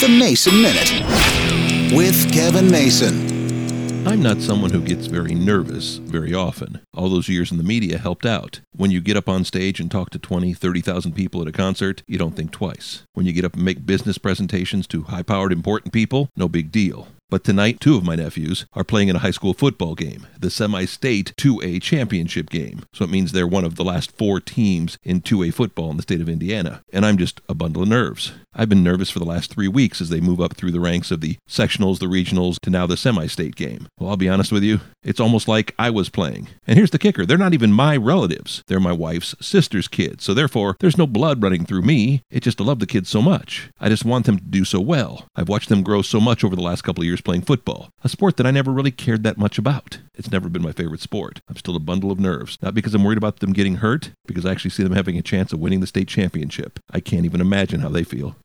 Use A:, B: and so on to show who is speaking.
A: The Mason Minute with Kevin Mason.
B: I'm not someone who gets very nervous very often. All those years in the media helped out. When you get up on stage and talk to 20, 30,000 people at a concert, you don't think twice. When you get up and make business presentations to high powered, important people, no big deal. But tonight, two of my nephews are playing in a high school football game, the semi state 2A championship game. So it means they're one of the last four teams in 2A football in the state of Indiana. And I'm just a bundle of nerves. I've been nervous for the last three weeks as they move up through the ranks of the sectionals, the regionals, to now the semi state game. Well, I'll be honest with you, it's almost like I was playing. And here's the kicker they're not even my relatives, they're my wife's sister's kids. So therefore, there's no blood running through me. It's just I love the kids so much. I just want them to do so well. I've watched them grow so much over the last couple of years playing football, a sport that I never really cared that much about. It's never been my favorite sport. I'm still a bundle of nerves, not because I'm worried about them getting hurt, because I actually see them having a chance of winning the state championship. I can't even imagine how they feel.